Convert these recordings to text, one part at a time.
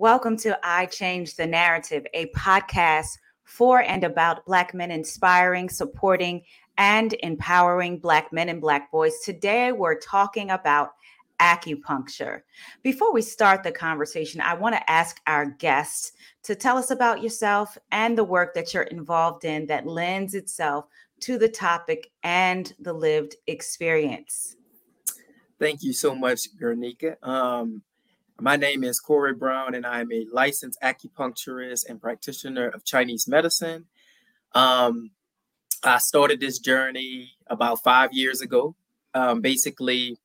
Welcome to I Change the Narrative, a podcast for and about Black men inspiring, supporting, and empowering Black men and Black boys. Today, we're talking about acupuncture. Before we start the conversation, I want to ask our guests to tell us about yourself and the work that you're involved in that lends itself to the topic and the lived experience. Thank you so much, Guernica. Um, my name is Corey Brown, and I'm a licensed acupuncturist and practitioner of Chinese medicine. Um, I started this journey about five years ago. Um, basically,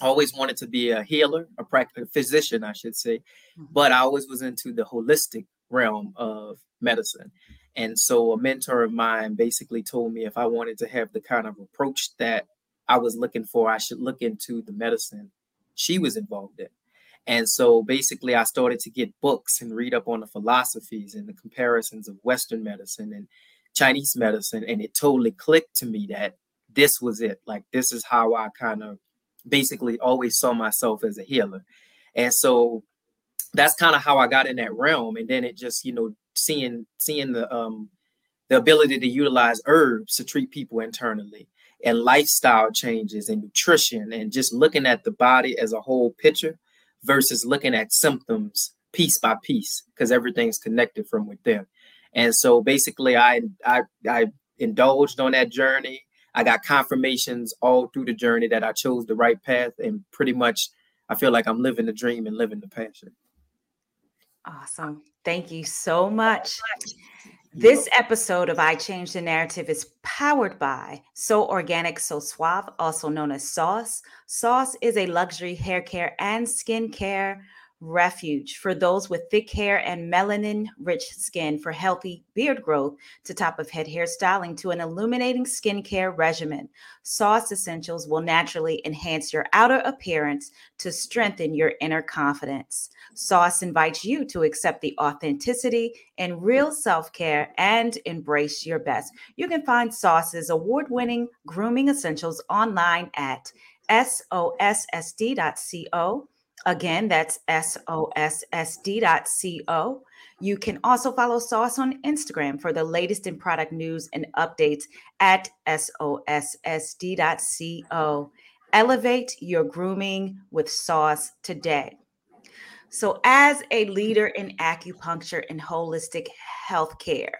always wanted to be a healer, a, practical a physician, I should say, mm-hmm. but I always was into the holistic realm of medicine. And so a mentor of mine basically told me if I wanted to have the kind of approach that I was looking for, I should look into the medicine she was involved in. And so basically, I started to get books and read up on the philosophies and the comparisons of Western medicine and Chinese medicine. And it totally clicked to me that this was it. Like, this is how I kind of basically always saw myself as a healer. And so that's kind of how I got in that realm. And then it just, you know, seeing seeing the um the ability to utilize herbs to treat people internally and lifestyle changes and nutrition and just looking at the body as a whole picture versus looking at symptoms piece by piece because everything's connected from within. And so basically I I I indulged on that journey. I got confirmations all through the journey that I chose the right path and pretty much I feel like I'm living the dream and living the passion. Awesome. Thank you so much. This episode of I Change the Narrative is powered by So Organic So Suave, also known as Sauce. Sauce is a luxury hair care and skin care refuge for those with thick hair and melanin rich skin for healthy beard growth to top of head hairstyling to an illuminating skincare regimen. Sauce Essentials will naturally enhance your outer appearance to strengthen your inner confidence. Sauce invites you to accept the authenticity and real self care and embrace your best. You can find Sauce's award winning grooming essentials online at sossd.co Again, that's sossd.co. You can also follow Sauce on Instagram for the latest in product news and updates at sossd.co. Elevate your grooming with Sauce today. So, as a leader in acupuncture and holistic healthcare,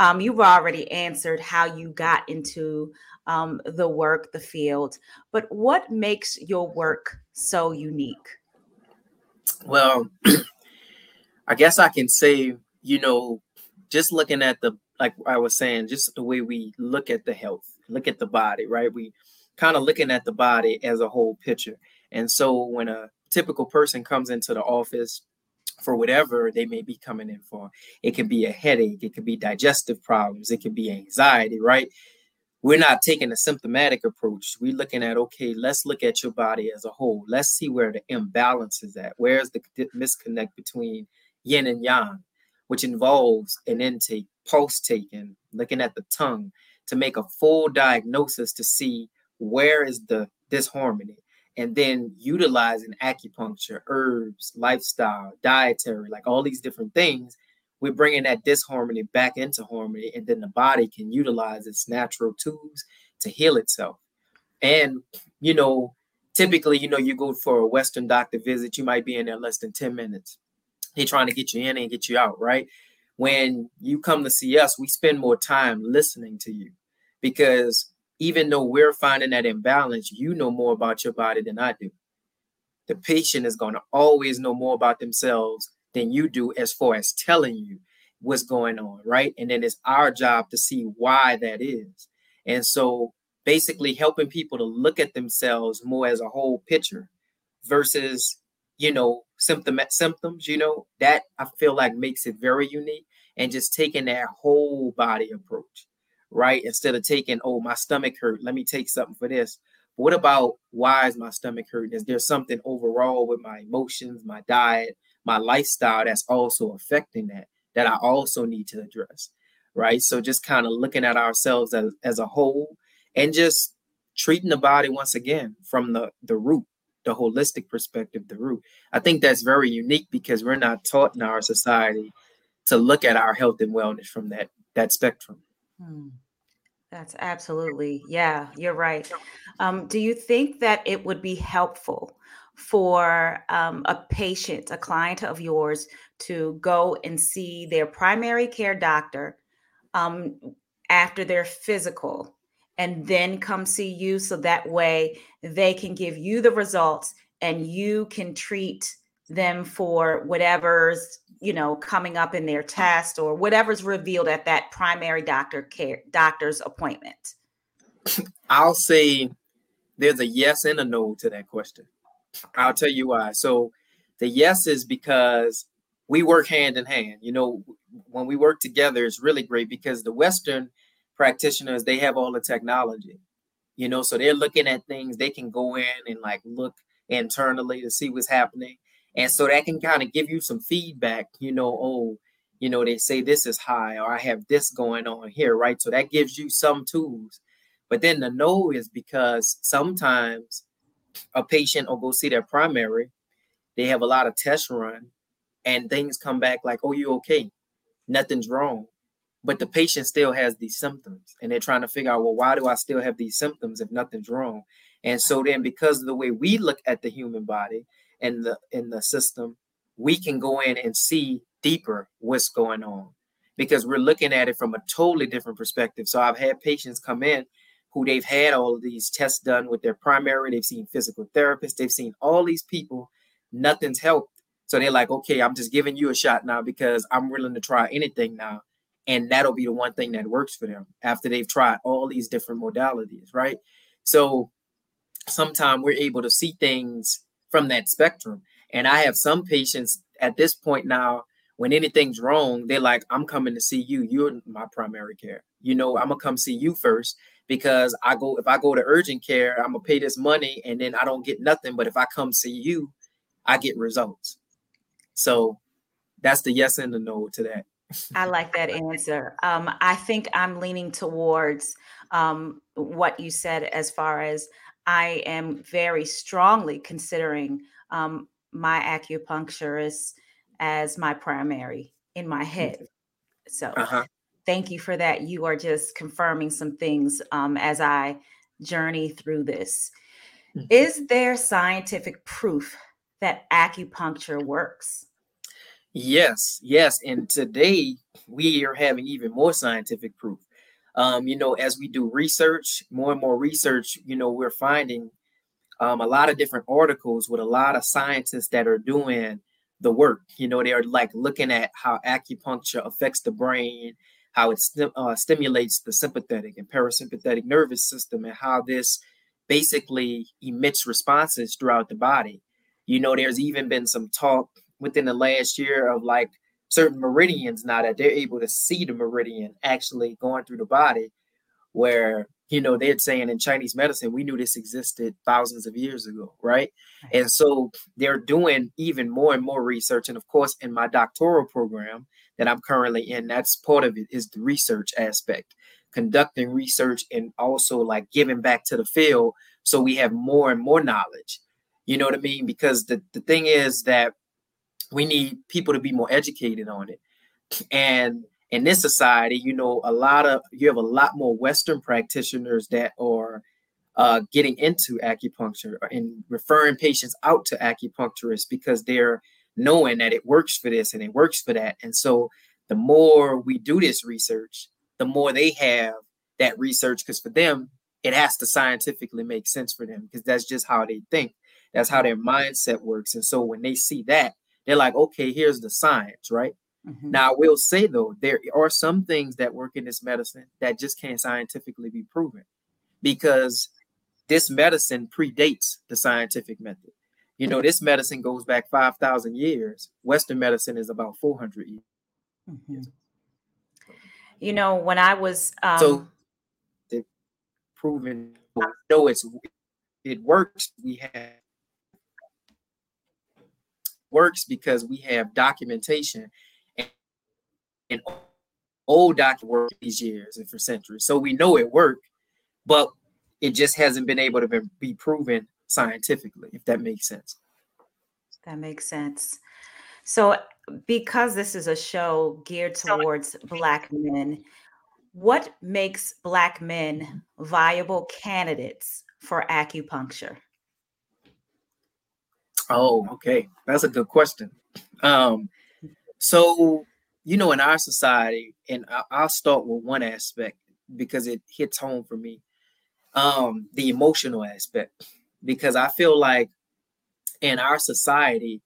um, you've already answered how you got into um, the work, the field, but what makes your work so unique? Well, I guess I can say, you know, just looking at the, like I was saying, just the way we look at the health, look at the body, right? We kind of looking at the body as a whole picture. And so when a typical person comes into the office for whatever they may be coming in for, it can be a headache, it could be digestive problems, it could be anxiety, right? We're not taking a symptomatic approach. We're looking at, okay, let's look at your body as a whole. Let's see where the imbalance is at. Where's the disconnect between yin and yang, which involves an intake, pulse taking, looking at the tongue to make a full diagnosis to see where is the disharmony. And then utilizing acupuncture, herbs, lifestyle, dietary, like all these different things we're bringing that disharmony back into harmony, and then the body can utilize its natural tools to heal itself. And you know, typically, you know, you go for a Western doctor visit, you might be in there less than 10 minutes. They're trying to get you in and get you out, right? When you come to see us, we spend more time listening to you because even though we're finding that imbalance, you know more about your body than I do. The patient is going to always know more about themselves than you do as far as telling you what's going on, right? And then it's our job to see why that is. And so basically helping people to look at themselves more as a whole picture versus, you know, symptom symptoms, you know, that I feel like makes it very unique and just taking that whole body approach, right? Instead of taking, oh, my stomach hurt, let me take something for this. what about why is my stomach hurting? Is there something overall with my emotions, my diet, my lifestyle that's also affecting that that I also need to address. Right. So just kind of looking at ourselves as, as a whole and just treating the body once again from the, the root, the holistic perspective, the root. I think that's very unique because we're not taught in our society to look at our health and wellness from that that spectrum. Hmm. That's absolutely, yeah, you're right. Um, do you think that it would be helpful for um, a patient, a client of yours, to go and see their primary care doctor um, after their physical and then come see you so that way they can give you the results and you can treat them for whatever's you know coming up in their test or whatever's revealed at that primary doctor care doctor's appointment. I'll say there's a yes and a no to that question i'll tell you why. So the yes is because we work hand in hand. You know when we work together it's really great because the western practitioners they have all the technology. You know so they're looking at things. They can go in and like look internally to see what's happening. And so that can kind of give you some feedback, you know, oh, you know, they say this is high or I have this going on here, right? So that gives you some tools. But then the no is because sometimes a patient or go see their primary, they have a lot of tests run and things come back like, oh, you okay? Nothing's wrong. But the patient still has these symptoms and they're trying to figure out, well, why do I still have these symptoms if nothing's wrong? And so then because of the way we look at the human body, and the in the system, we can go in and see deeper what's going on because we're looking at it from a totally different perspective. So I've had patients come in who they've had all of these tests done with their primary, they've seen physical therapists, they've seen all these people, nothing's helped. So they're like, okay, I'm just giving you a shot now because I'm willing to try anything now. And that'll be the one thing that works for them after they've tried all these different modalities, right? So sometimes we're able to see things from that spectrum. And I have some patients at this point now, when anything's wrong, they're like, I'm coming to see you. You're my primary care. You know, I'm gonna come see you first because I go if I go to urgent care, I'm gonna pay this money and then I don't get nothing. But if I come see you, I get results. So that's the yes and the no to that. I like that answer. Um, I think I'm leaning towards um, what you said as far as I am very strongly considering um, my acupuncturist as my primary in my head. So uh-huh. Thank you for that. You are just confirming some things um, as I journey through this. Mm-hmm. Is there scientific proof that acupuncture works? Yes, yes. And today we are having even more scientific proof um, you know, as we do research, more and more research, you know, we're finding um, a lot of different articles with a lot of scientists that are doing the work. You know, they're like looking at how acupuncture affects the brain, how it st- uh, stimulates the sympathetic and parasympathetic nervous system, and how this basically emits responses throughout the body. You know, there's even been some talk within the last year of like certain meridians now that they're able to see the meridian actually going through the body where you know they're saying in chinese medicine we knew this existed thousands of years ago right. And so they're doing even more and more research. And of course in my doctoral program that i'm currently in that's part of it is the research aspect. Conducting research and also like giving back to the field so we have more and more knowledge. You know what i mean? Because the, the thing is that we need people to be more educated on it. And in this society, you know, a lot of you have a lot more Western practitioners that are uh, getting into acupuncture and referring patients out to acupuncturists because they're knowing that it works for this and it works for that. And so the more we do this research, the more they have that research because for them, it has to scientifically make sense for them because that's just how they think. That's how their mindset works. And so when they see that, they're like, okay, here's the science, right? Mm-hmm. Now, I will say though, there are some things that work in this medicine that just can't scientifically be proven because this medicine predates the scientific method. You know, this medicine goes back 5,000 years. Western medicine is about 400 years. Mm-hmm. You know, when I was. Um... So, proven, know it's it works. We have works because we have documentation and, and old document work these years and for centuries. So we know it worked, but it just hasn't been able to be, be proven scientifically, if that makes sense. That makes sense. So, because this is a show geared towards Black men, what makes Black men viable candidates for acupuncture? Oh, okay. That's a good question. Um, so, you know, in our society, and I'll start with one aspect because it hits home for me um, the emotional aspect. Because I feel like in our society,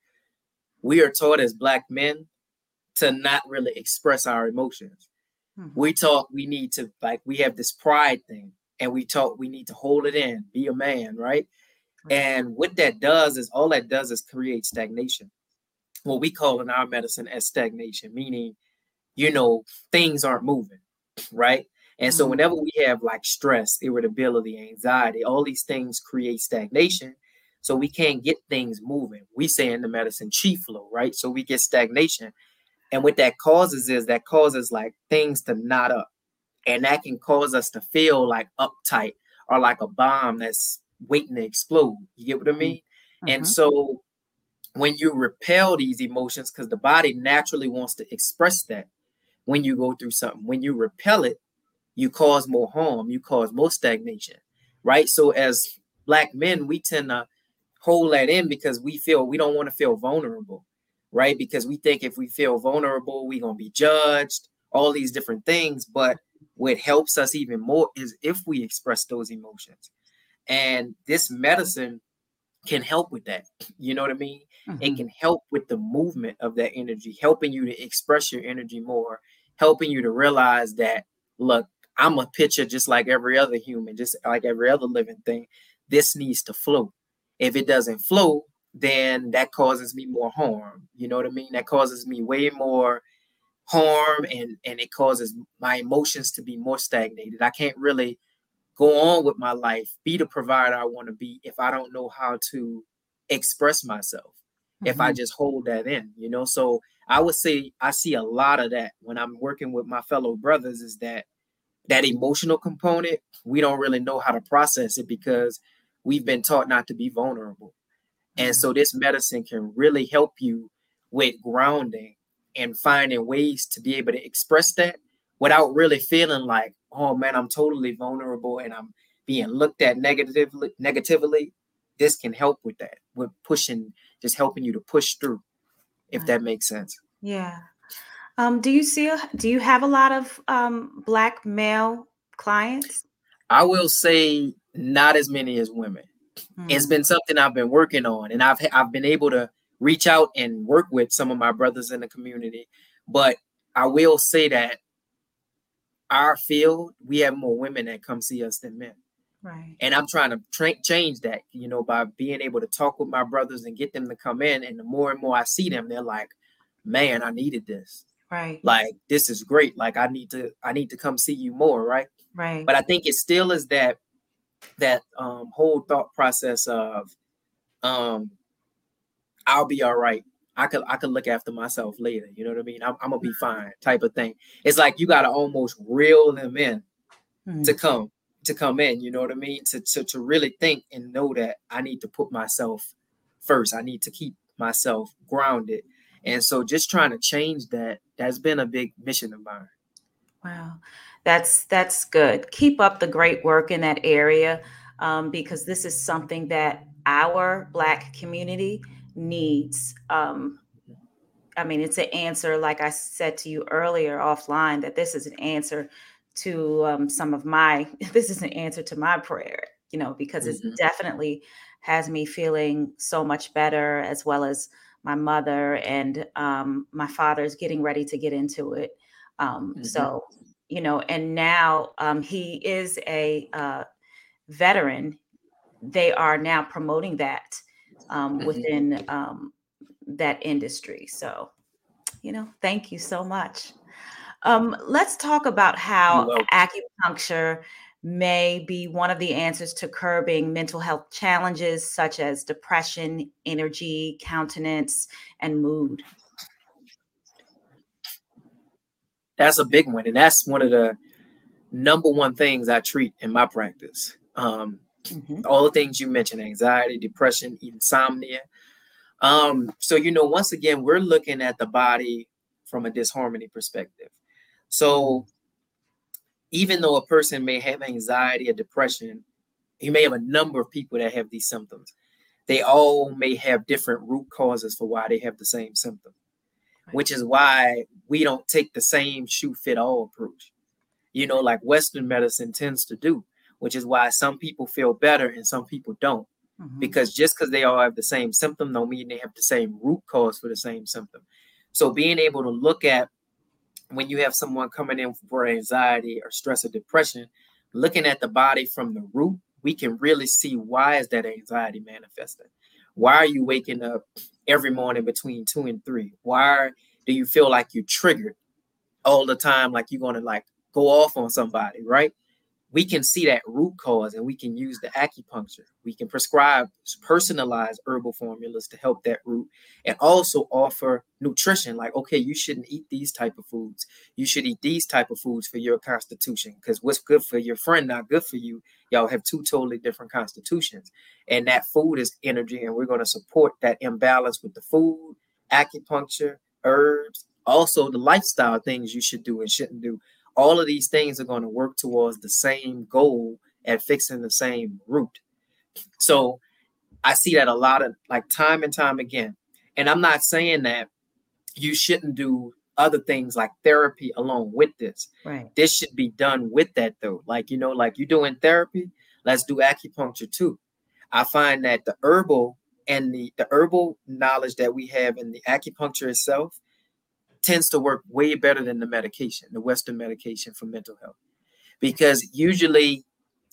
we are taught as Black men to not really express our emotions. Mm-hmm. We talk, we need to, like, we have this pride thing, and we talk, we need to hold it in, be a man, right? And what that does is all that does is create stagnation. What we call in our medicine as stagnation, meaning, you know, things aren't moving, right? And so mm-hmm. whenever we have like stress, irritability, anxiety, all these things create stagnation. So we can't get things moving. We say in the medicine chi flow, right? So we get stagnation. And what that causes is that causes like things to knot up. And that can cause us to feel like uptight or like a bomb that's waiting to explode. You get what I mean? Mm-hmm. And so when you repel these emotions, because the body naturally wants to express that when you go through something, when you repel it, you cause more harm, you cause more stagnation, right? So as black men, we tend to hold that in because we feel we don't want to feel vulnerable, right? Because we think if we feel vulnerable, we're gonna be judged, all these different things. But what helps us even more is if we express those emotions. And this medicine can help with that. You know what I mean? Mm-hmm. It can help with the movement of that energy, helping you to express your energy more, helping you to realize that, look, I'm a pitcher just like every other human, just like every other living thing. This needs to flow. If it doesn't flow, then that causes me more harm. You know what I mean? That causes me way more harm and and it causes my emotions to be more stagnated. I can't really go on with my life, be the provider I want to be if I don't know how to express myself. Mm-hmm. If I mm-hmm. just hold that in, you know. So I would say I see a lot of that when I'm working with my fellow brothers is that that emotional component, we don't really know how to process it because we've been taught not to be vulnerable. And so this medicine can really help you with grounding and finding ways to be able to express that without really feeling like, oh man, I'm totally vulnerable and I'm being looked at negatively negatively. This can help with that, with pushing, just helping you to push through, if that makes sense. Yeah. Um, do you see? A, do you have a lot of um, black male clients? I will say not as many as women. Mm-hmm. It's been something I've been working on, and I've I've been able to reach out and work with some of my brothers in the community. But I will say that our field, we have more women that come see us than men. Right. And I'm trying to tra- change that, you know, by being able to talk with my brothers and get them to come in. And the more and more I see them, they're like, man, I needed this. Right. Like this is great. Like I need to I need to come see you more, right? Right. But I think it still is that that um whole thought process of um I'll be all right. I could I could look after myself later. You know what I mean? I'm, I'm gonna be fine, type of thing. It's like you gotta almost reel them in mm-hmm. to come to come in. You know what I mean? To, to to really think and know that I need to put myself first. I need to keep myself grounded and so just trying to change that, that's been a big mission of mine. Wow. That's that's good. Keep up the great work in that area um, because this is something that our Black community needs. Um, I mean, it's an answer, like I said to you earlier offline, that this is an answer to um, some of my, this is an answer to my prayer, you know, because mm-hmm. it definitely has me feeling so much better as well as my mother and um, my father's getting ready to get into it. Um, mm-hmm. So, you know, and now um, he is a uh, veteran. They are now promoting that um, mm-hmm. within um, that industry. So, you know, thank you so much. Um, let's talk about how acupuncture may be one of the answers to curbing mental health challenges such as depression, energy, countenance, and mood? That's a big one. And that's one of the number one things I treat in my practice. Um, Mm-hmm. All the things you mentioned anxiety, depression, insomnia. Um, so, you know, once again, we're looking at the body from a disharmony perspective. So, even though a person may have anxiety or depression, you may have a number of people that have these symptoms. They all may have different root causes for why they have the same symptom, which is why we don't take the same shoe fit all approach, you know, like Western medicine tends to do, which is why some people feel better and some people don't. Mm-hmm. Because just because they all have the same symptom, don't mean they have the same root cause for the same symptom. So being able to look at when you have someone coming in for anxiety or stress or depression, looking at the body from the root, we can really see why is that anxiety manifesting? Why are you waking up every morning between two and three? Why do you feel like you're triggered all the time, like you're gonna like go off on somebody, right? We can see that root cause and we can use the acupuncture. We can prescribe personalized herbal formulas to help that root and also offer nutrition like okay, you shouldn't eat these type of foods. You should eat these type of foods for your constitution because what's good for your friend not good for you. Y'all have two totally different constitutions. And that food is energy and we're going to support that imbalance with the food, acupuncture, herbs, also the lifestyle things you should do and shouldn't do all of these things are going to work towards the same goal at fixing the same root. So I see that a lot of like time and time again. And I'm not saying that you shouldn't do other things like therapy along with this. Right. This should be done with that though. Like, you know, like you're doing therapy, let's do acupuncture too. I find that the herbal and the, the herbal knowledge that we have in the acupuncture itself tends to work way better than the medication, the Western medication for mental health, because usually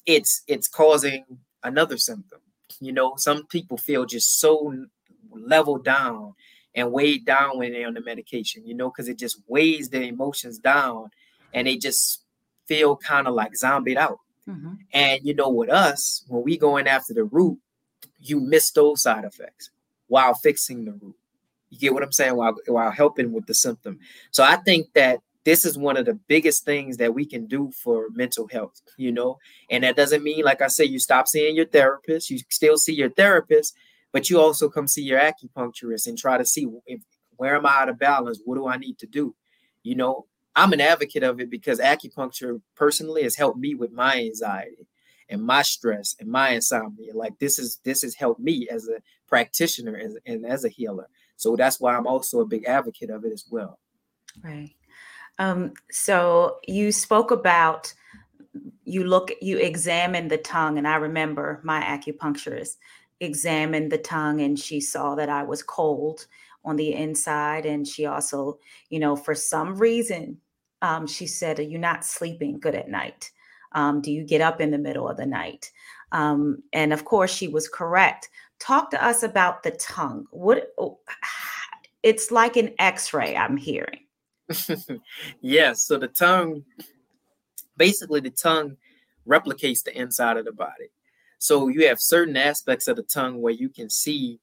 it's it's causing another symptom. You know, some people feel just so leveled down and weighed down when they're on the medication. You know, because it just weighs their emotions down, and they just feel kind of like zombied out. Mm-hmm. And you know, with us, when we going after the root, you miss those side effects while fixing the root. You get what I'm saying while while helping with the symptom. So I think that this is one of the biggest things that we can do for mental health, you know. And that doesn't mean, like I say, you stop seeing your therapist. You still see your therapist, but you also come see your acupuncturist and try to see if, where am I out of balance? What do I need to do? You know, I'm an advocate of it because acupuncture personally has helped me with my anxiety and my stress and my insomnia. Like this is this has helped me as a practitioner and, and as a healer. So that's why I'm also a big advocate of it as well. Right. Um, so you spoke about you look you examine the tongue, and I remember my acupuncturist examined the tongue, and she saw that I was cold on the inside, and she also, you know, for some reason, um, she said, "Are you not sleeping good at night? Um, do you get up in the middle of the night?" Um, and of course, she was correct talk to us about the tongue. What it's like an x-ray I'm hearing. yes, so the tongue basically the tongue replicates the inside of the body. So you have certain aspects of the tongue where you can see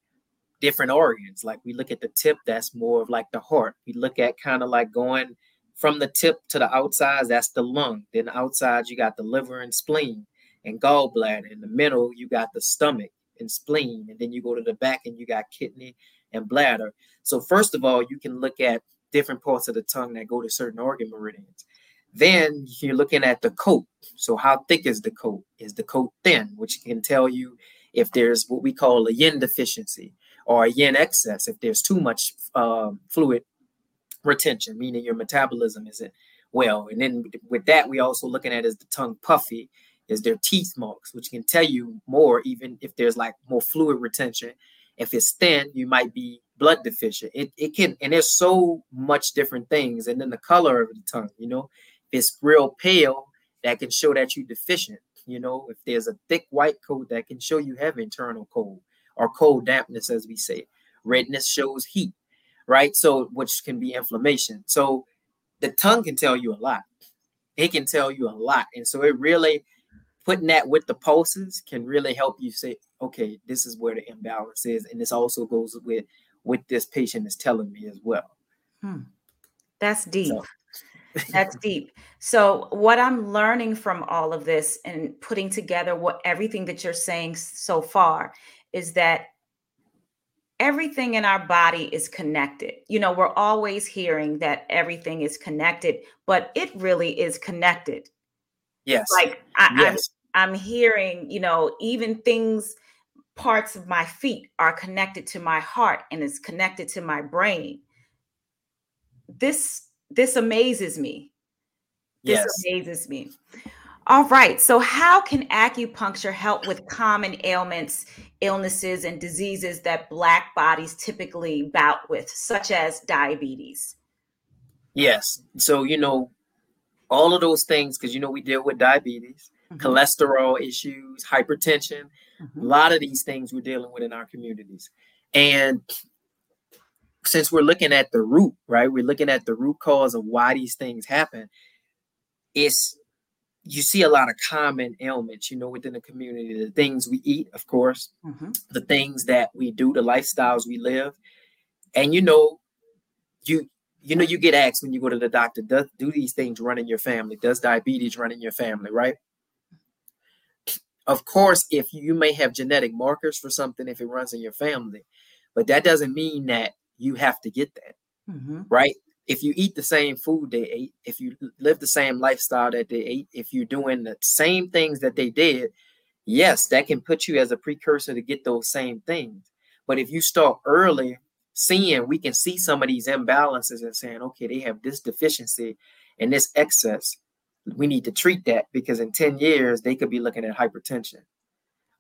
different organs. Like we look at the tip, that's more of like the heart. We look at kind of like going from the tip to the outsides that's the lung. Then the outside, you got the liver and spleen and gallbladder. In the middle, you got the stomach and spleen. And then you go to the back and you got kidney and bladder. So, first of all, you can look at different parts of the tongue that go to certain organ meridians. Then you're looking at the coat. So, how thick is the coat? Is the coat thin, which can tell you if there's what we call a yin deficiency or a yin excess, if there's too much uh, fluid retention, meaning your metabolism isn't well. And then with that, we also looking at is the tongue puffy is their teeth marks, which can tell you more, even if there's like more fluid retention. If it's thin, you might be blood deficient. It, it can, and there's so much different things. And then the color of the tongue, you know, if it's real pale, that can show that you're deficient. You know, if there's a thick white coat, that can show you have internal cold or cold dampness, as we say. Redness shows heat, right? So, which can be inflammation. So, the tongue can tell you a lot. It can tell you a lot. And so, it really, putting that with the pulses can really help you say, okay, this is where the imbalance is, and this also goes with what this patient is telling me as well. Hmm. That's deep. So, That's deep. So what I'm learning from all of this and putting together what everything that you're saying so far is that everything in our body is connected. You know, we're always hearing that everything is connected, but it really is connected. Yes. Like I, yes. I'm, hearing, you know, even things, parts of my feet are connected to my heart and it's connected to my brain. This this amazes me. This yes. amazes me. All right. So, how can acupuncture help with common ailments, illnesses, and diseases that Black bodies typically bout with, such as diabetes? Yes. So, you know, all of those things, because, you know, we deal with diabetes, mm-hmm. cholesterol issues, hypertension, mm-hmm. a lot of these things we're dealing with in our communities. And since we're looking at the root, right, we're looking at the root cause of why these things happen, it's you see a lot of common ailments, you know, within the community. The things we eat, of course, mm-hmm. the things that we do, the lifestyles we live, and you know, you you know, you get asked when you go to the doctor, does do these things run in your family? Does diabetes run in your family? Right? Of course, if you may have genetic markers for something, if it runs in your family, but that doesn't mean that you have to get that. Mm-hmm. Right? if you eat the same food they ate, if you live the same lifestyle that they ate, if you're doing the same things that they did, yes, that can put you as a precursor to get those same things. But if you start early seeing, we can see some of these imbalances and saying, okay, they have this deficiency and this excess. We need to treat that because in 10 mm-hmm. years, they could be looking at hypertension.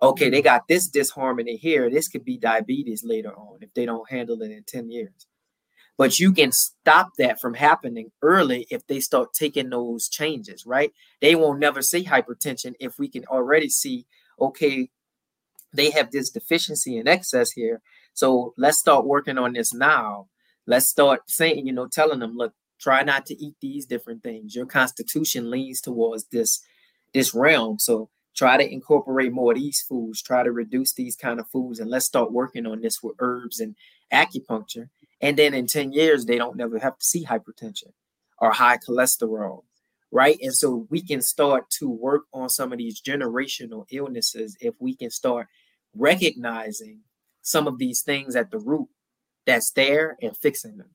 Okay, they mm-hmm. got this disharmony here. This could be diabetes later on if they don't handle it in 10 years. But you can stop that from happening early if they start taking those changes, right? They won't never see hypertension if we can already see, okay, they have this deficiency in excess here. So let's start working on this now. Let's start saying, you know, telling them, look, try not to eat these different things. Your constitution leans towards this this realm. So try to incorporate more of these foods, try to reduce these kind of foods, and let's start working on this with herbs and acupuncture. And then in 10 years, they don't never have to see hypertension or high cholesterol, right? And so we can start to work on some of these generational illnesses if we can start recognizing some of these things at the root that's there and fixing them.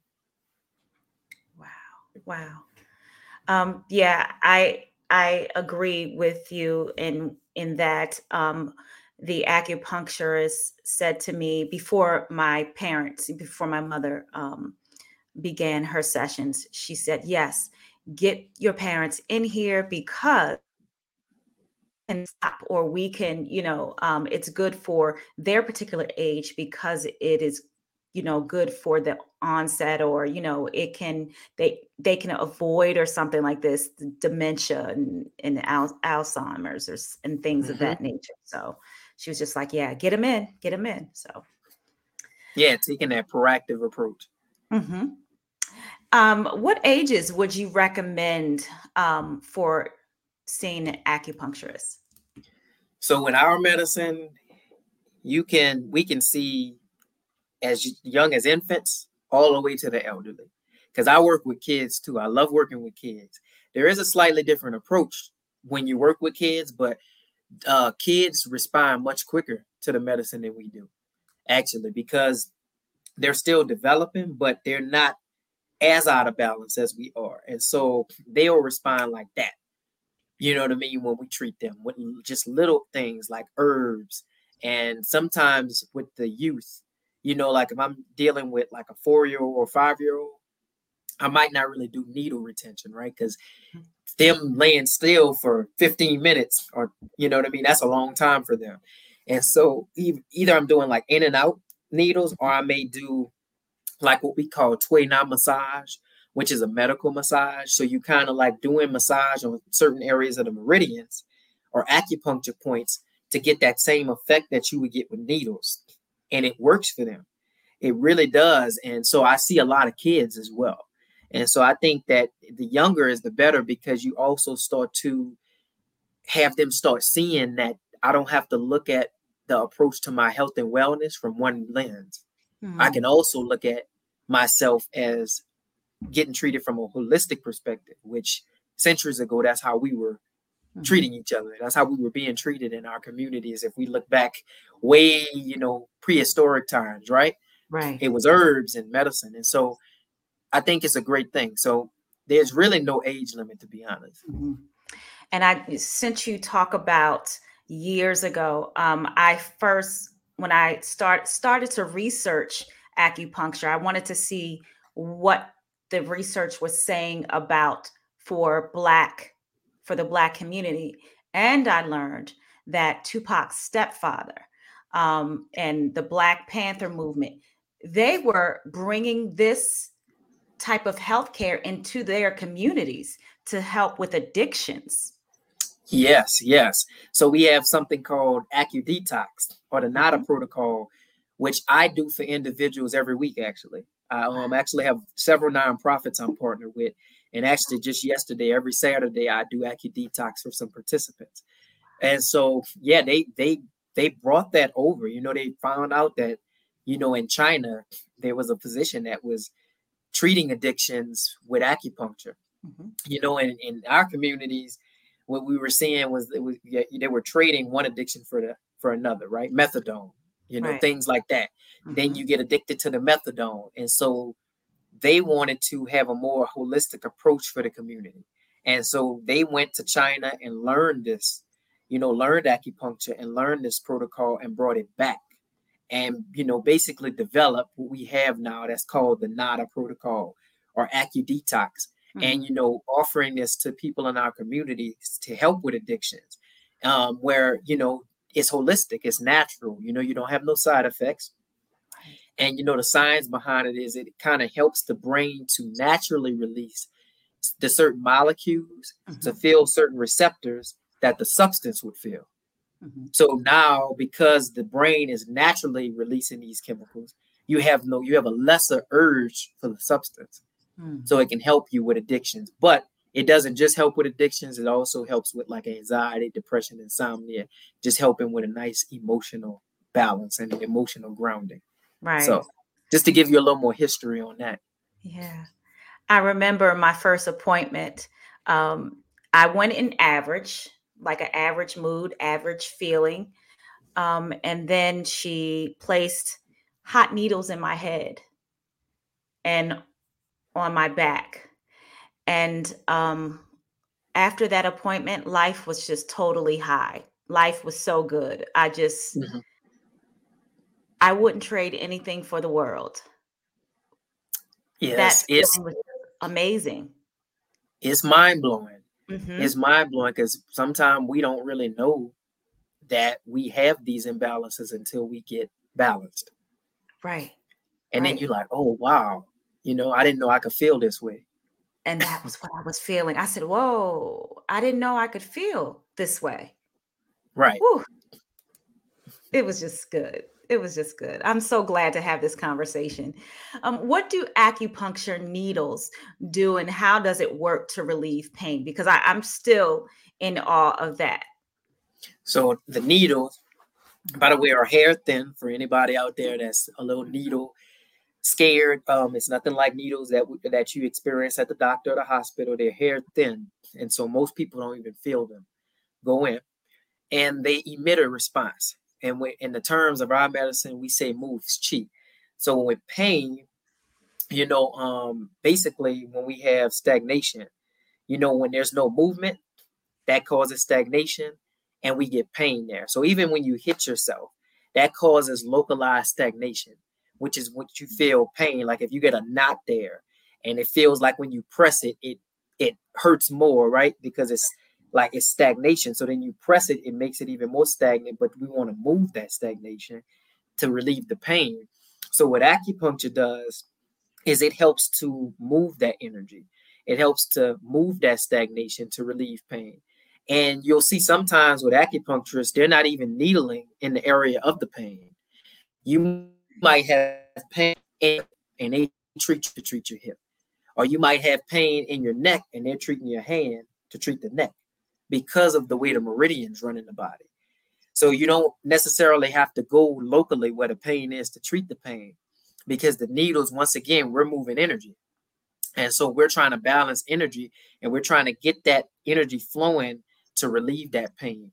Wow. Um, yeah, I I agree with you in in that um, the acupuncturist said to me before my parents, before my mother um, began her sessions, she said, Yes, get your parents in here because and stop or we can you know um, it's good for their particular age because it is you know good for the onset or you know it can they they can avoid or something like this dementia and, and Al- alzheimer's or and things mm-hmm. of that nature so she was just like, yeah, get him in, get him in. So, yeah, taking that proactive approach. Mm-hmm. Um, what ages would you recommend um, for seeing an acupuncturist? So, in our medicine, you can we can see as young as infants all the way to the elderly. Because I work with kids too. I love working with kids. There is a slightly different approach when you work with kids, but uh, kids respond much quicker to the medicine than we do, actually, because they're still developing, but they're not as out of balance as we are. And so they'll respond like that. You know what I mean? When we treat them with just little things like herbs. And sometimes with the youth, you know, like if I'm dealing with like a four year old or five year old, I might not really do needle retention, right? Because mm-hmm. them laying still for 15 minutes or you know what I mean, that's a long time for them. And so either I'm doing like in and out needles or I may do like what we call Tui Na massage, which is a medical massage. So you kind of like doing massage on certain areas of the meridians or acupuncture points to get that same effect that you would get with needles. And it works for them. It really does. And so I see a lot of kids as well. And so I think that the younger is the better because you also start to have them start seeing that I don't have to look at the approach to my health and wellness from one lens. Mm-hmm. I can also look at myself as getting treated from a holistic perspective, which centuries ago, that's how we were mm-hmm. treating each other. That's how we were being treated in our communities. If we look back way, you know, prehistoric times, right? Right. It was herbs and medicine. And so I think it's a great thing. So there's really no age limit, to be honest. Mm-hmm. And I, since you talk about years ago, um, I first, when I start started to research acupuncture, I wanted to see what the research was saying about for black for the black community and i learned that tupac's stepfather um, and the black panther movement they were bringing this type of healthcare into their communities to help with addictions yes yes so we have something called acudetox or the nada mm-hmm. protocol which i do for individuals every week actually I um, actually have several nonprofits I'm partnered with. And actually, just yesterday, every Saturday, I do AccuDetox for some participants. And so, yeah, they they they brought that over. You know, they found out that, you know, in China, there was a physician that was treating addictions with acupuncture. Mm-hmm. You know, in, in our communities, what we were seeing was, it was yeah, they were trading one addiction for the for another, right? Methadone, you know, right. things like that. Mm-hmm. Then you get addicted to the methadone. And so they wanted to have a more holistic approach for the community. And so they went to China and learned this, you know, learned acupuncture and learned this protocol and brought it back. And, you know, basically developed what we have now that's called the NADA protocol or AccuDetox. Mm-hmm. And, you know, offering this to people in our communities to help with addictions, um, where, you know, it's holistic, it's natural, you know, you don't have no side effects and you know, the science behind it is it kind of helps the brain to naturally release the certain molecules mm-hmm. to fill certain receptors that the substance would feel. Mm-hmm. So now, because the brain is naturally releasing these chemicals, you have no, you have a lesser urge for the substance. Mm-hmm. So it can help you with addictions. But it doesn't just help with addictions, it also helps with like anxiety, depression, insomnia, just helping with a nice emotional balance and emotional grounding. Right. So just to give you a little more history on that. Yeah. I remember my first appointment. Um, I went in average, like an average mood, average feeling. Um, and then she placed hot needles in my head and on my back. And um, after that appointment, life was just totally high. Life was so good. I just, mm-hmm. I wouldn't trade anything for the world. Yes, that it's amazing. It's mind blowing. Mm-hmm. It's mind blowing because sometimes we don't really know that we have these imbalances until we get balanced. Right. And right. then you're like, oh wow, you know, I didn't know I could feel this way. And that was what I was feeling. I said, Whoa, I didn't know I could feel this way. Right. Whew. It was just good it was just good. I'm so glad to have this conversation. Um, what do acupuncture needles do, and how does it work to relieve pain? Because I, I'm still in awe of that. So the needles, by the way, are hair thin. For anybody out there that's a little needle scared, um, it's nothing like needles that that you experience at the doctor or the hospital. They're hair thin, and so most people don't even feel them go in, and they emit a response and we, in the terms of our medicine, we say moves chi. So with pain, you know, um, basically when we have stagnation, you know, when there's no movement, that causes stagnation, and we get pain there. So even when you hit yourself, that causes localized stagnation, which is what you feel pain. Like if you get a knot there, and it feels like when you press it, it it hurts more, right? Because it's like it's stagnation. So then you press it, it makes it even more stagnant, but we want to move that stagnation to relieve the pain. So what acupuncture does is it helps to move that energy. It helps to move that stagnation to relieve pain. And you'll see sometimes with acupuncturists, they're not even needling in the area of the pain. You might have pain and they treat to treat your hip. Or you might have pain in your neck and they're treating your hand to treat the neck because of the way the meridians run in the body. So you don't necessarily have to go locally where the pain is to treat the pain because the needles, once again, we're moving energy. And so we're trying to balance energy and we're trying to get that energy flowing to relieve that pain.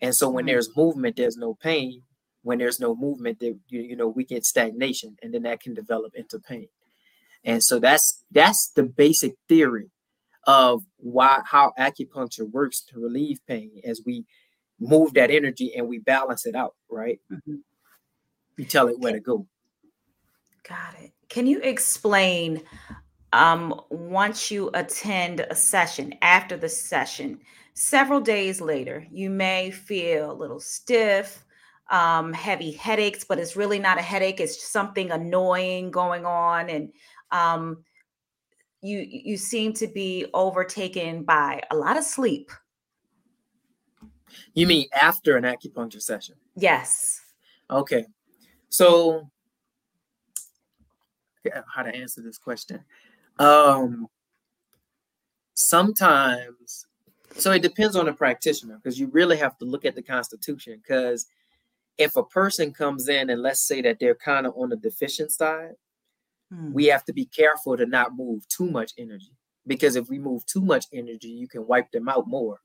And so when mm-hmm. there's movement, there's no pain. When there's no movement, there, you, you know, we get stagnation and then that can develop into pain. And so that's that's the basic theory of why how acupuncture works to relieve pain as we move that energy and we balance it out, right? Mm-hmm. You tell it where to go. Got it. Can you explain um, once you attend a session, after the session, several days later, you may feel a little stiff, um, heavy headaches, but it's really not a headache. It's something annoying going on. And um, you you seem to be overtaken by a lot of sleep. You mean after an acupuncture session? Yes. Okay. So how to answer this question. Um sometimes so it depends on the practitioner because you really have to look at the constitution because if a person comes in and let's say that they're kind of on the deficient side Hmm. We have to be careful to not move too much energy because if we move too much energy, you can wipe them out more.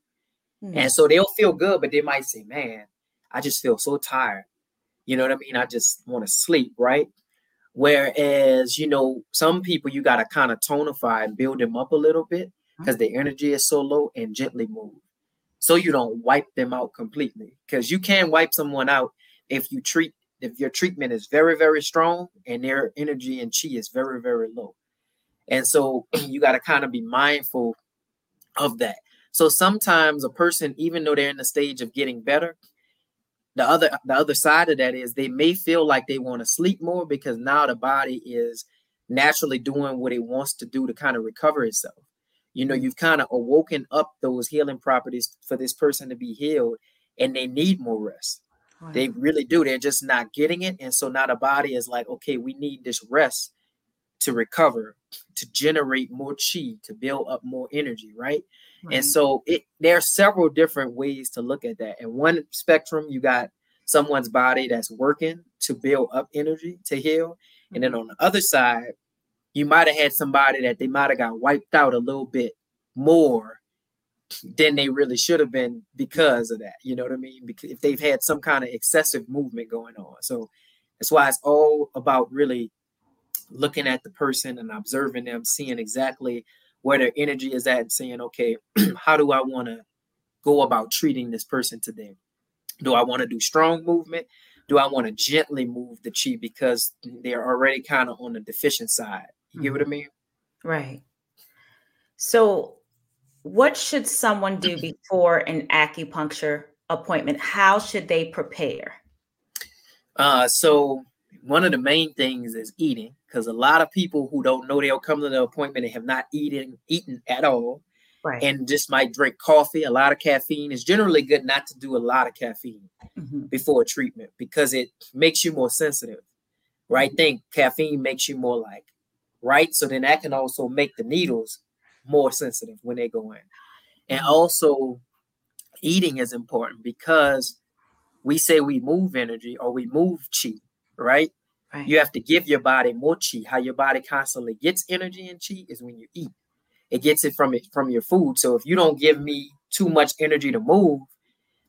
Hmm. And so they'll feel good, but they might say, Man, I just feel so tired. You know what I mean? I just want to sleep, right? Whereas, you know, some people you got to kind of tonify and build them up a little bit because the energy is so low and gently move. So you don't wipe them out completely because you can wipe someone out if you treat if your treatment is very, very strong and their energy and chi is very, very low. And so you got to kind of be mindful of that. So sometimes a person, even though they're in the stage of getting better, the other the other side of that is they may feel like they want to sleep more because now the body is naturally doing what it wants to do to kind of recover itself. You know, you've kind of awoken up those healing properties for this person to be healed, and they need more rest. They really do. They're just not getting it. And so now the body is like, okay, we need this rest to recover, to generate more chi, to build up more energy, right? right. And so it there are several different ways to look at that. And one spectrum, you got someone's body that's working to build up energy to heal. And then mm-hmm. on the other side, you might have had somebody that they might have got wiped out a little bit more than they really should have been because of that. You know what I mean? Because if they've had some kind of excessive movement going on. So that's why it's all about really looking at the person and observing them, seeing exactly where their energy is at and saying, okay, how do I want to go about treating this person today? Do I want to do strong movement? Do I want to gently move the chi because they're already kind of on the deficient side? You mm-hmm. get what I mm-hmm. mean? Right. So what should someone do before an acupuncture appointment? How should they prepare? Uh, so one of the main things is eating, because a lot of people who don't know they'll come to the appointment and have not eaten eaten at all, right. and just might drink coffee. A lot of caffeine is generally good not to do a lot of caffeine mm-hmm. before treatment because it makes you more sensitive. Right? Mm-hmm. Think caffeine makes you more like right, so then that can also make the needles more sensitive when they go in. And mm-hmm. also, eating is important because we say we move energy or we move chi, right? right? You have to give your body more chi. How your body constantly gets energy and chi is when you eat. It gets it from it from your food. So if you don't give me too much energy to move,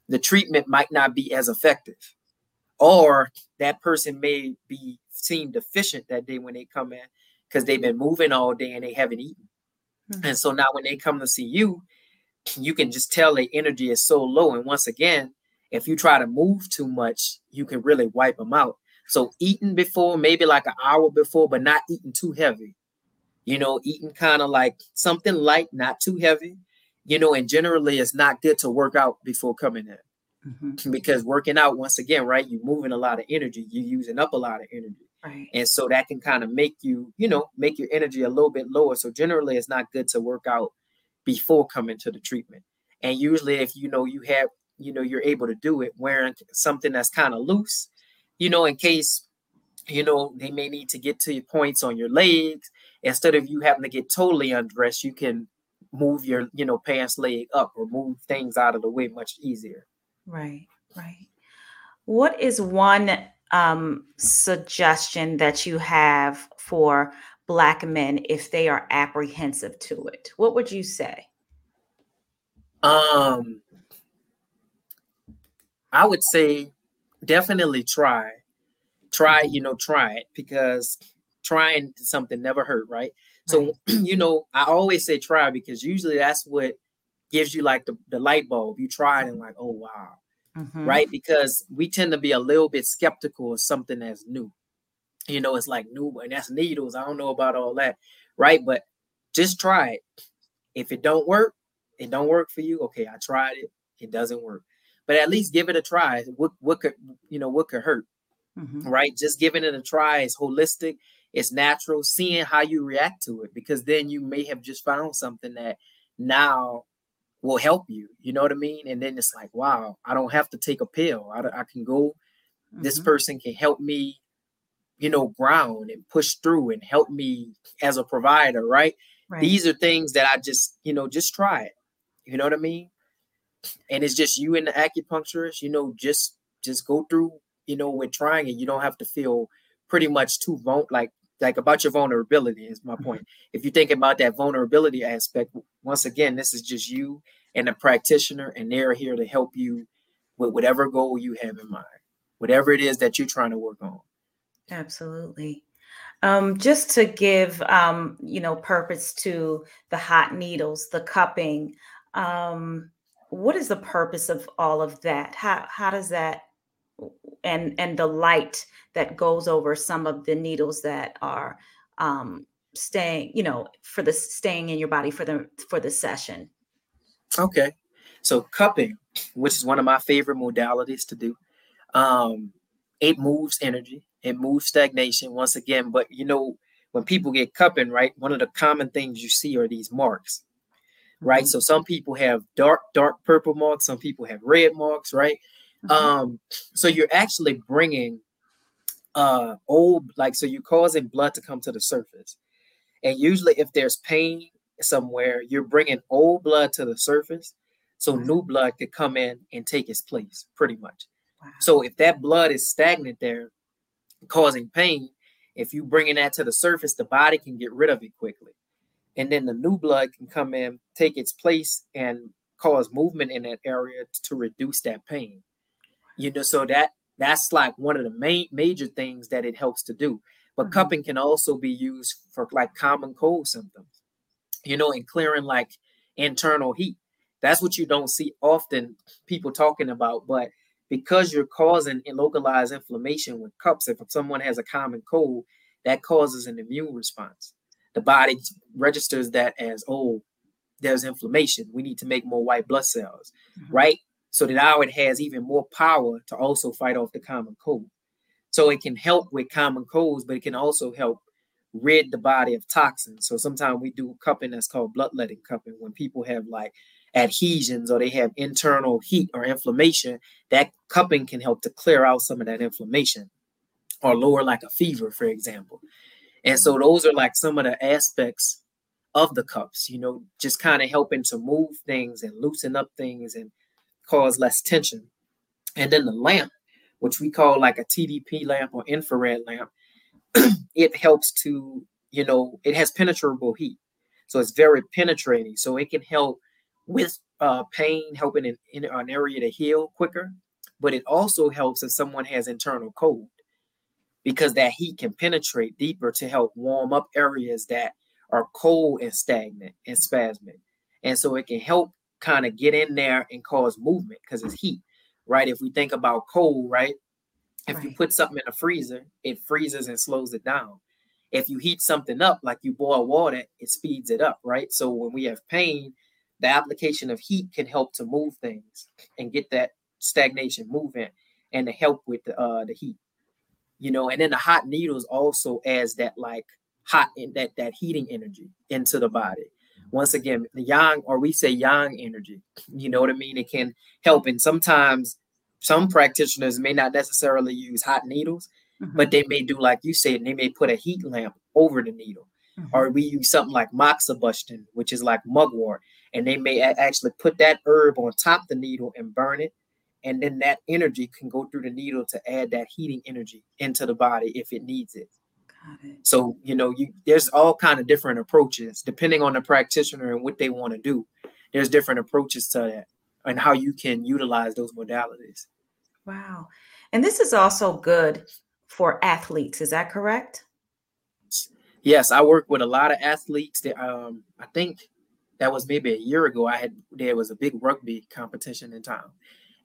the treatment might not be as effective. Or that person may be seen deficient that day when they come in because they've been moving all day and they haven't eaten. Mm-hmm. And so now when they come to see you, you can just tell their energy is so low. And once again, if you try to move too much, you can really wipe them out. So eating before, maybe like an hour before, but not eating too heavy. You know, eating kind of like something light, not too heavy. You know, and generally it's not good to work out before coming in. Mm-hmm. Because working out, once again, right, you're moving a lot of energy, you're using up a lot of energy. Right. And so that can kind of make you, you know, make your energy a little bit lower. So generally it's not good to work out before coming to the treatment. And usually if you know you have, you know, you're able to do it wearing something that's kind of loose, you know, in case, you know, they may need to get to your points on your legs. Instead of you having to get totally undressed, you can move your, you know, pants leg up or move things out of the way much easier. Right, right. What is one um, suggestion that you have for black men if they are apprehensive to it? What would you say? Um, I would say definitely try, try, you know, try it because trying something never hurt, right? So, you know, I always say try because usually that's what gives you like the, the light bulb. You try it and like, oh wow. Mm-hmm. Right? Because we tend to be a little bit skeptical of something that's new. You know, it's like new and that's needles. I don't know about all that. Right. But just try it. If it don't work, it don't work for you. Okay, I tried it. It doesn't work. But at least give it a try. What what could you know what could hurt? Mm-hmm. Right? Just giving it a try is holistic it's natural seeing how you react to it because then you may have just found something that now will help you you know what i mean and then it's like wow i don't have to take a pill i, I can go mm-hmm. this person can help me you know ground and push through and help me as a provider right? right these are things that i just you know just try it you know what i mean and it's just you and the acupuncturist you know just just go through you know with trying it you don't have to feel pretty much too vul- like like about your vulnerability is my mm-hmm. point. If you think about that vulnerability aspect, once again, this is just you and a practitioner, and they're here to help you with whatever goal you have in mind, whatever it is that you're trying to work on. Absolutely. Um, just to give um, you know purpose to the hot needles, the cupping. Um, what is the purpose of all of that? How how does that and and the light that goes over some of the needles that are um, staying, you know, for the staying in your body for the for the session. Okay, so cupping, which is one of my favorite modalities to do, um, it moves energy, it moves stagnation once again. But you know, when people get cupping, right, one of the common things you see are these marks, right? Mm-hmm. So some people have dark, dark purple marks, some people have red marks, right? Mm-hmm. Um, so you're actually bringing uh old, like, so you're causing blood to come to the surface. And usually, if there's pain somewhere, you're bringing old blood to the surface so wow. new blood could come in and take its place, pretty much. Wow. So if that blood is stagnant there, causing pain, if you bringing that to the surface, the body can get rid of it quickly. And then the new blood can come in, take its place, and cause movement in that area to reduce that pain you know so that that's like one of the main major things that it helps to do but mm-hmm. cupping can also be used for like common cold symptoms you know and clearing like internal heat that's what you don't see often people talking about but because you're causing localized inflammation with cups if someone has a common cold that causes an immune response the body registers that as oh there's inflammation we need to make more white blood cells mm-hmm. right so that now it has even more power to also fight off the common cold. So it can help with common colds, but it can also help rid the body of toxins. So sometimes we do cupping that's called bloodletting cupping when people have like adhesions or they have internal heat or inflammation. That cupping can help to clear out some of that inflammation or lower like a fever, for example. And so those are like some of the aspects of the cups, you know, just kind of helping to move things and loosen up things and cause less tension. And then the lamp, which we call like a TDP lamp or infrared lamp, it helps to, you know, it has penetrable heat. So it's very penetrating. So it can help with uh, pain, helping in, in an area to heal quicker. But it also helps if someone has internal cold because that heat can penetrate deeper to help warm up areas that are cold and stagnant and spasmic. And so it can help kind of get in there and cause movement because it's heat, right? If we think about cold, right? If right. you put something in a freezer, it freezes and slows it down. If you heat something up, like you boil water, it speeds it up, right? So when we have pain, the application of heat can help to move things and get that stagnation moving and to help with the, uh, the heat, you know. And then the hot needles also adds that like hot in that that heating energy into the body once again, the yang, or we say yang energy, you know what I mean? It can help. And sometimes some practitioners may not necessarily use hot needles, mm-hmm. but they may do like you said, they may put a heat lamp over the needle. Mm-hmm. Or we use something like moxibustion, which is like mugwort, and they may a- actually put that herb on top the needle and burn it. And then that energy can go through the needle to add that heating energy into the body if it needs it. So, you know, you there's all kind of different approaches depending on the practitioner and what they want to do. There's different approaches to that and how you can utilize those modalities. Wow. And this is also good for athletes, is that correct? Yes, I work with a lot of athletes that um I think that was maybe a year ago. I had there was a big rugby competition in town.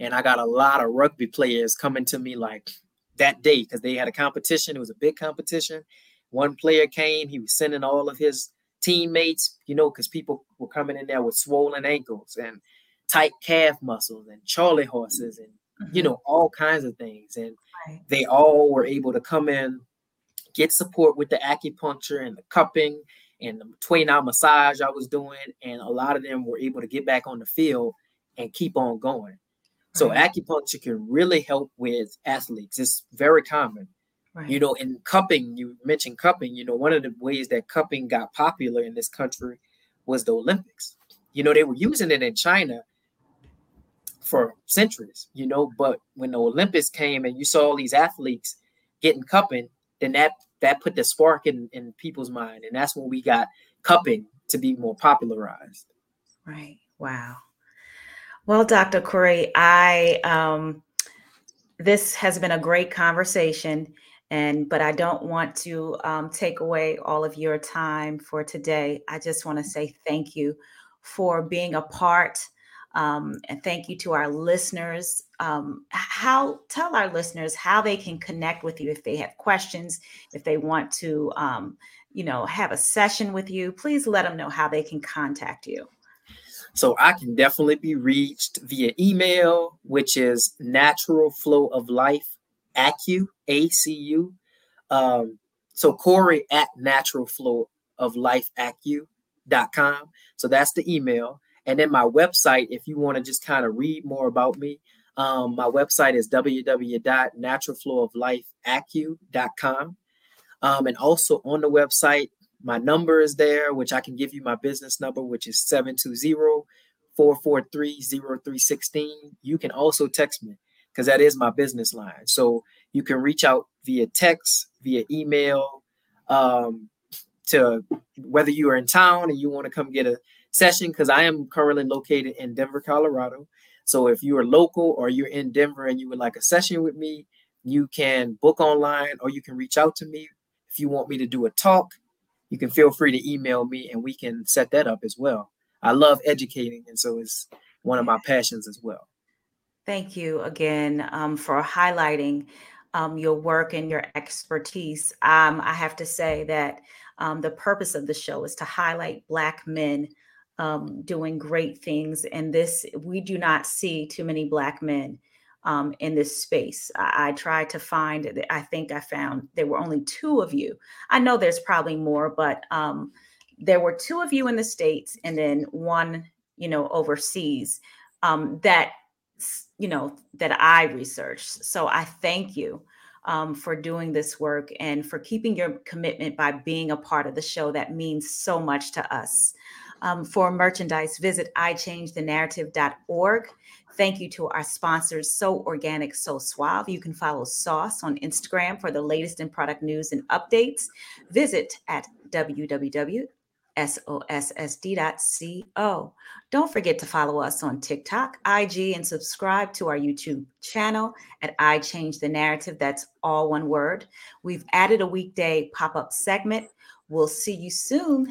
And I got a lot of rugby players coming to me like that day because they had a competition. It was a big competition. One player came, he was sending all of his teammates, you know, because people were coming in there with swollen ankles and tight calf muscles and charley horses and mm-hmm. you know all kinds of things and right. they all were able to come in get support with the acupuncture and the cupping and the tui na massage I was doing and a lot of them were able to get back on the field and keep on going so right. acupuncture can really help with athletes it's very common Right. You know, in cupping, you mentioned cupping. You know, one of the ways that cupping got popular in this country was the Olympics. You know, they were using it in China for centuries, you know, but when the Olympics came and you saw all these athletes getting cupping, then that that put the spark in, in people's mind. And that's when we got cupping to be more popularized. Right. Wow. Well, Dr. Corey, I um this has been a great conversation and but i don't want to um, take away all of your time for today i just want to say thank you for being a part um, and thank you to our listeners um, how tell our listeners how they can connect with you if they have questions if they want to um, you know have a session with you please let them know how they can contact you so I can definitely be reached via email, which is natural flow of life ACU, A-C-U. Um, so Corey at natural flow of life acu.com. So that's the email. And then my website, if you want to just kind of read more about me, um, my website is www.naturalflowoflifeacu.com. Um, and also on the website, my number is there, which I can give you my business number, which is 720 443 0316. You can also text me because that is my business line. So you can reach out via text, via email, um, to whether you are in town and you want to come get a session, because I am currently located in Denver, Colorado. So if you are local or you're in Denver and you would like a session with me, you can book online or you can reach out to me. If you want me to do a talk, you can feel free to email me and we can set that up as well. I love educating, and so it's one of my passions as well. Thank you again um, for highlighting um, your work and your expertise. Um, I have to say that um, the purpose of the show is to highlight Black men um, doing great things. And this, we do not see too many Black men um, in this space. I, I, tried to find, I think I found there were only two of you. I know there's probably more, but there were two of you in the States and then one, you know, overseas that you know that i researched so i thank you um, for doing this work and for keeping your commitment by being a part of the show that means so much to us um, for merchandise visit iChangeTheNarrative.org thank you to our sponsors so organic so suave you can follow sauce on instagram for the latest in product news and updates visit at www sossd.co. Don't forget to follow us on TikTok, IG, and subscribe to our YouTube channel at I Change the Narrative. That's all one word. We've added a weekday pop up segment. We'll see you soon.